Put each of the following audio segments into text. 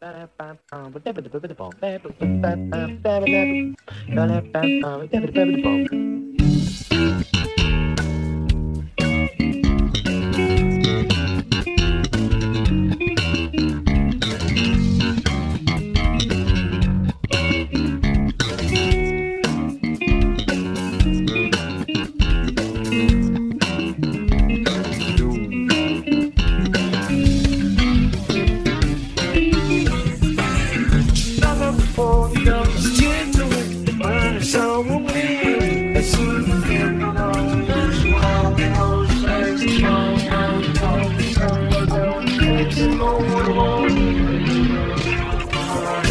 Ba-da-ba-bum,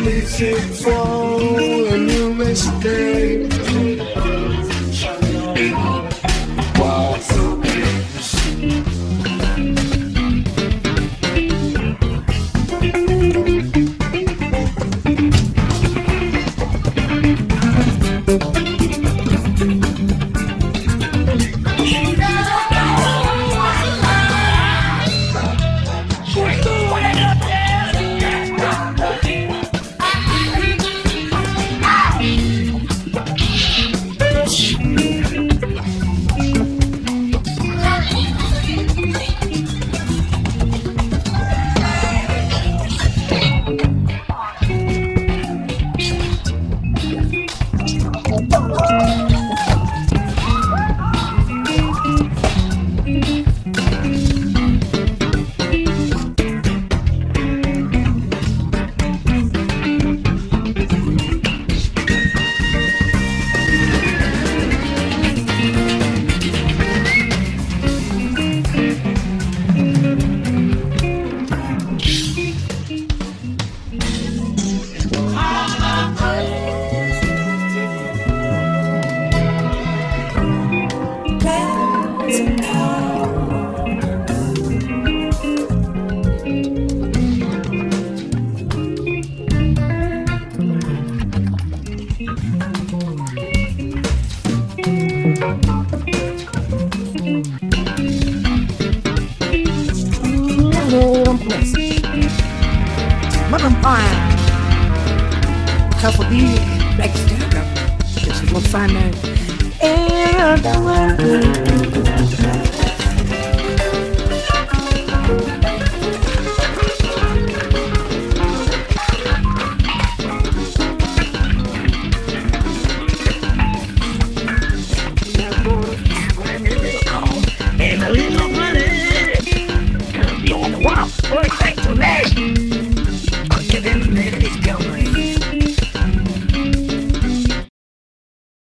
leaves you fall a new mistake. couple of years back to will find out. And